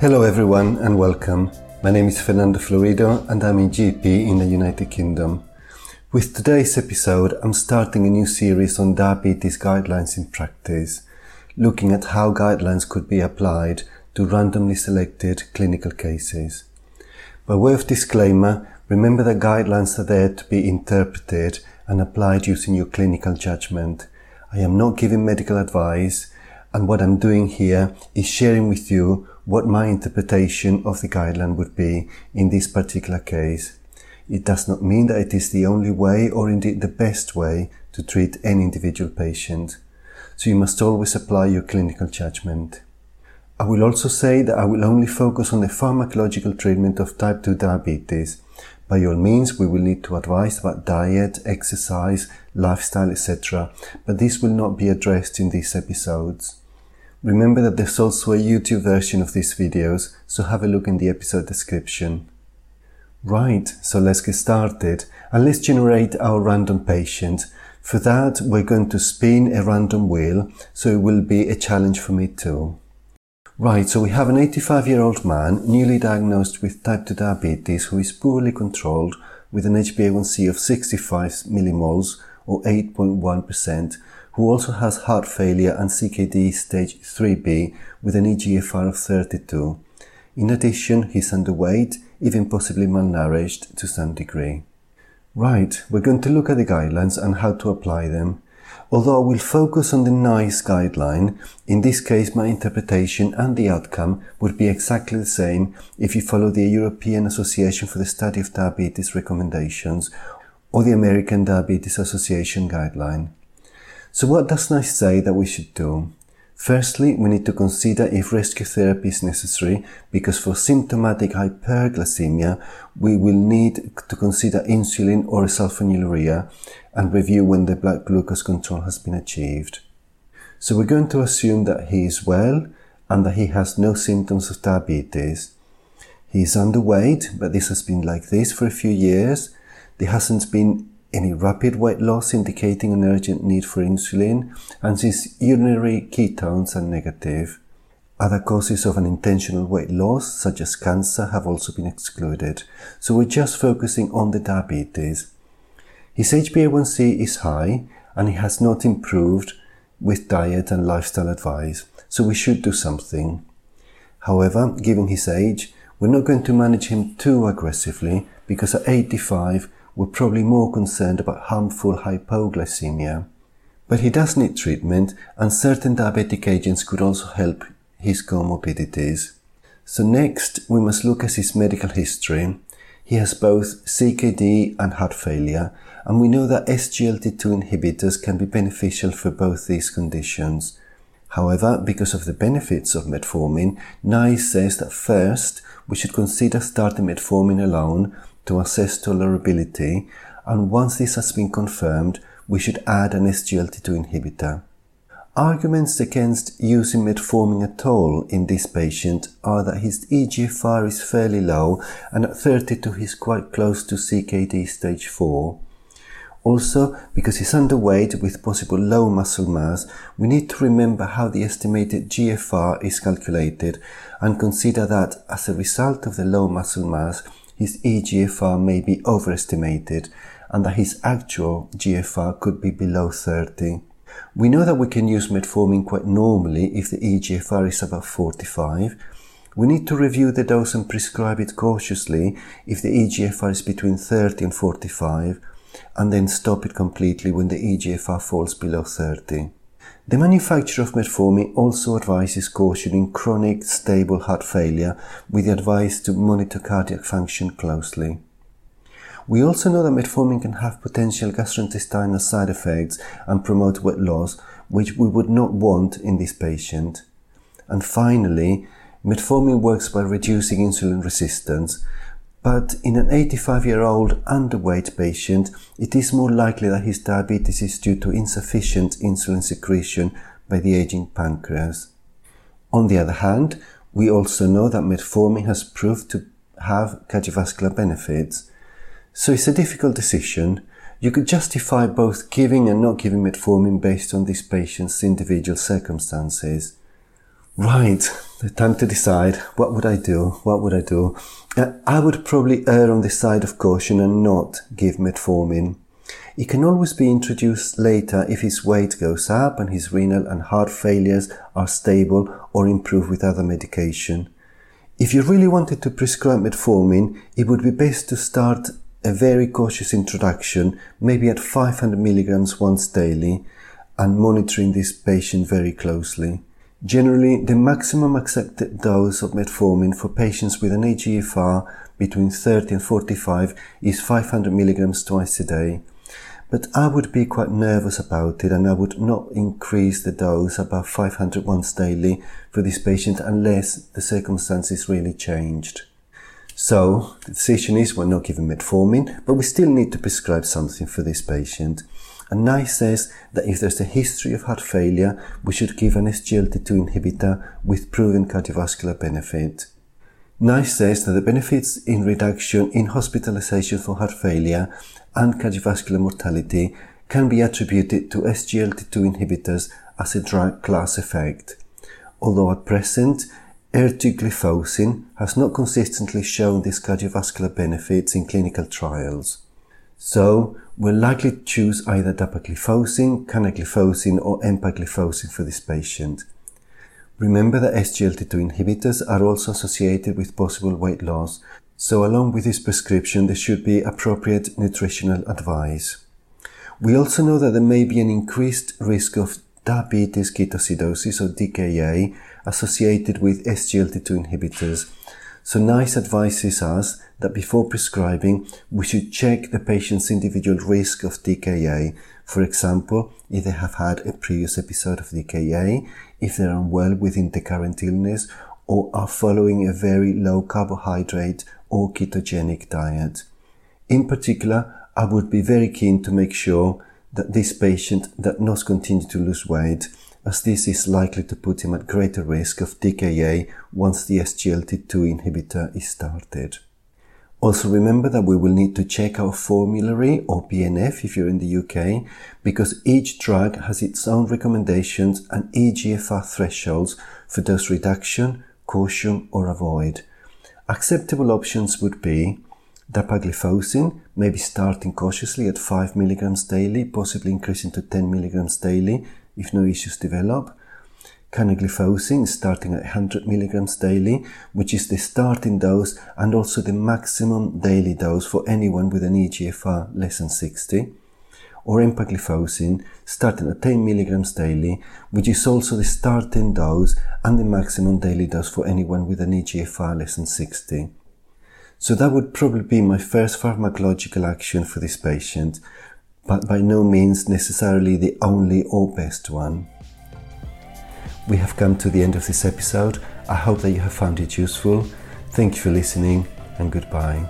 Hello, everyone, and welcome. My name is Fernando Florido, and I'm a GP in the United Kingdom. With today's episode, I'm starting a new series on diabetes guidelines in practice, looking at how guidelines could be applied to randomly selected clinical cases. By way of disclaimer, remember that guidelines are there to be interpreted and applied using your clinical judgment. I am not giving medical advice, and what I'm doing here is sharing with you what my interpretation of the guideline would be in this particular case. It does not mean that it is the only way or indeed the best way to treat any individual patient. So you must always apply your clinical judgment. I will also say that I will only focus on the pharmacological treatment of type 2 diabetes. By all means, we will need to advise about diet, exercise, lifestyle, etc., but this will not be addressed in these episodes. Remember that there's also a YouTube version of these videos, so have a look in the episode description. Right, so let's get started and let's generate our random patient. For that, we're going to spin a random wheel, so it will be a challenge for me too. Right, so we have an 85 year old man newly diagnosed with type 2 diabetes who is poorly controlled with an HbA1c of 65 millimoles or 8.1%, who also has heart failure and CKD stage 3b with an EGFR of 32. In addition, he's underweight, even possibly malnourished to some degree. Right, we're going to look at the guidelines and how to apply them. Although I will focus on the NICE guideline, in this case my interpretation and the outcome would be exactly the same if you follow the European Association for the Study of Diabetes recommendations or the American Diabetes Association guideline. So what does NICE say that we should do? Firstly, we need to consider if rescue therapy is necessary because for symptomatic hyperglycemia, we will need to consider insulin or sulfonylurea and review when the blood glucose control has been achieved. So we're going to assume that he is well and that he has no symptoms of diabetes. He is underweight, but this has been like this for a few years. There hasn't been any rapid weight loss indicating an urgent need for insulin, and his urinary ketones are negative. Other causes of unintentional weight loss, such as cancer, have also been excluded, so we're just focusing on the diabetes. His HbA1c is high and he has not improved with diet and lifestyle advice, so we should do something. However, given his age, we're not going to manage him too aggressively because at 85 we're probably more concerned about harmful hypoglycemia. But he does need treatment, and certain diabetic agents could also help his comorbidities. So, next, we must look at his medical history. He has both CKD and heart failure, and we know that SGLT2 inhibitors can be beneficial for both these conditions. However, because of the benefits of metformin, NICE says that first we should consider starting metformin alone to assess tolerability, and once this has been confirmed, we should add an SGLT2 inhibitor. Arguments against using metformin at all in this patient are that his EGFR is fairly low and at 32 he's quite close to CKD stage 4. Also, because he's underweight with possible low muscle mass, we need to remember how the estimated GFR is calculated and consider that as a result of the low muscle mass, his eGFR may be overestimated and that his actual GFR could be below 30. We know that we can use metformin quite normally if the eGFR is above 45. We need to review the dose and prescribe it cautiously if the eGFR is between 30 and 45, and then stop it completely when the eGFR falls below 30. The manufacturer of metformin also advises caution in chronic stable heart failure with the advice to monitor cardiac function closely. We also know that metformin can have potential gastrointestinal side effects and promote weight loss, which we would not want in this patient. And finally, metformin works by reducing insulin resistance, but in an 85 year old underweight patient, it is more likely that his diabetes is due to insufficient insulin secretion by the aging pancreas. On the other hand, we also know that metformin has proved to have cardiovascular benefits. So it's a difficult decision. You could justify both giving and not giving metformin based on this patient's individual circumstances. Right, the time to decide. What would I do? What would I do? Uh, I would probably err on the side of caution and not give metformin. It can always be introduced later if his weight goes up and his renal and heart failures are stable or improve with other medication. If you really wanted to prescribe metformin, it would be best to start a very cautious introduction, maybe at 500 milligrams once daily, and monitoring this patient very closely. Generally, the maximum accepted dose of metformin for patients with an eGFR between 30 and 45 is 500 milligrams twice a day. But I would be quite nervous about it and I would not increase the dose above 500 once daily for this patient unless the circumstances really changed. So, the decision is we're not giving metformin, but we still need to prescribe something for this patient. And NICE says that if there's a history of heart failure, we should give an SGLT2 inhibitor with proven cardiovascular benefit. NICE says that the benefits in reduction in hospitalization for heart failure and cardiovascular mortality can be attributed to SGLT2 inhibitors as a drug class effect. Although at present, ertugliflozin has not consistently shown these cardiovascular benefits in clinical trials. So, we're likely choose either dapagliflozin, canagliflozin or empagliflozin for this patient. Remember that SGLT2 inhibitors are also associated with possible weight loss, so along with this prescription there should be appropriate nutritional advice. We also know that there may be an increased risk of diabetes ketoacidosis or DKA associated with SGLT2 inhibitors so NICE advises us that before prescribing, we should check the patient's individual risk of DKA. For example, if they have had a previous episode of DKA, if they're unwell within the current illness, or are following a very low carbohydrate or ketogenic diet. In particular, I would be very keen to make sure that this patient does not continue to lose weight as this is likely to put him at greater risk of DKA once the SGLT2 inhibitor is started. Also remember that we will need to check our formulary or BNF if you're in the UK because each drug has its own recommendations and EGFR thresholds for dose reduction, caution or avoid. Acceptable options would be dapagliflozin, maybe starting cautiously at 5 mg daily, possibly increasing to 10 mg daily if no issues develop. Canagliflozin starting at 100 milligrams daily, which is the starting dose and also the maximum daily dose for anyone with an EGFR less than 60. Or empagliflozin starting at 10 milligrams daily, which is also the starting dose and the maximum daily dose for anyone with an EGFR less than 60. So that would probably be my first pharmacological action for this patient, but by no means necessarily the only or best one. We have come to the end of this episode. I hope that you have found it useful. Thank you for listening and goodbye.